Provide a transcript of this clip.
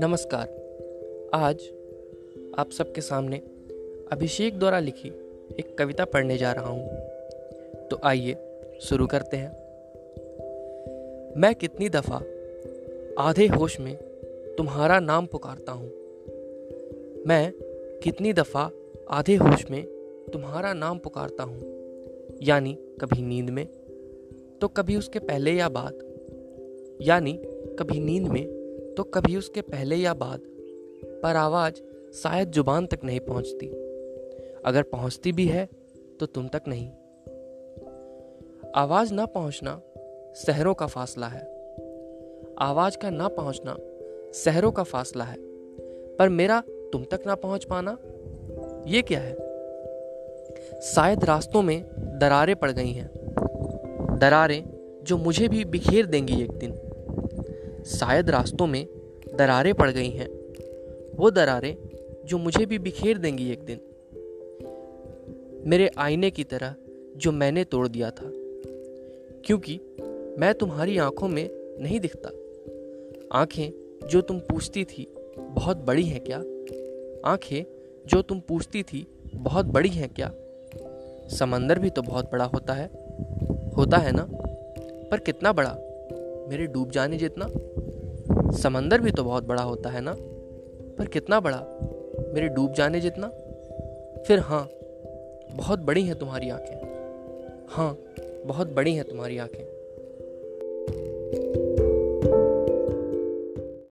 नमस्कार। आज आप सबके सामने अभिषेक द्वारा लिखी एक कविता पढ़ने जा रहा हूँ। तो आइए शुरू करते हैं। मैं कितनी दफ़ा आधे होश में तुम्हारा नाम पुकारता हूँ। मैं कितनी दफ़ा आधे होश में तुम्हारा नाम पुकारता हूँ। यानी कभी नींद में तो कभी उसके पहले या बाद? यानी कभी नींद में तो कभी उसके पहले या बाद। पर आवाज़ शायद ज़ुबान तक नहीं पहुँचती। अगर पहुँचती भी है तो तुम तक नहीं। आवाज़ ना पहुँचना शहरों का फासला है। आवाज़ का ना पहुँचना शहरों का फासला है। पर मेरा तुम तक ना पहुँच पाना, ये क्या है? शायद रास्तों में दरारें पड़ गई हैं। दरारें जो मुझे भी बिखेर देंगी एक दिन। शायद रास्तों में दरारें पड़ गई हैं। वो दरारें जो मुझे भी बिखेर देंगी एक दिन। मेरे आईने की तरह जो मैंने तोड़ दिया था। क्योंकि मैं तुम्हारी आँखों में नहीं दिखता। आँखें जो तुम पूछती थी, बहुत बड़ी हैं क्या? आँखें जो तुम पूछती थी, बहुत बड़ी हैं क्या? समंदर भी तो बहुत बड़ा होता है। होता है ना? पर कितना बड़ा? मेरे डूब जाने जितना। समंदर भी तो बहुत बड़ा होता है ना? पर कितना बड़ा? मेरे डूब जाने जितना। फिर हाँ बहुत बड़ी हैं तुम्हारी आँखें। हाँ बहुत बड़ी हैं तुम्हारी आँखें।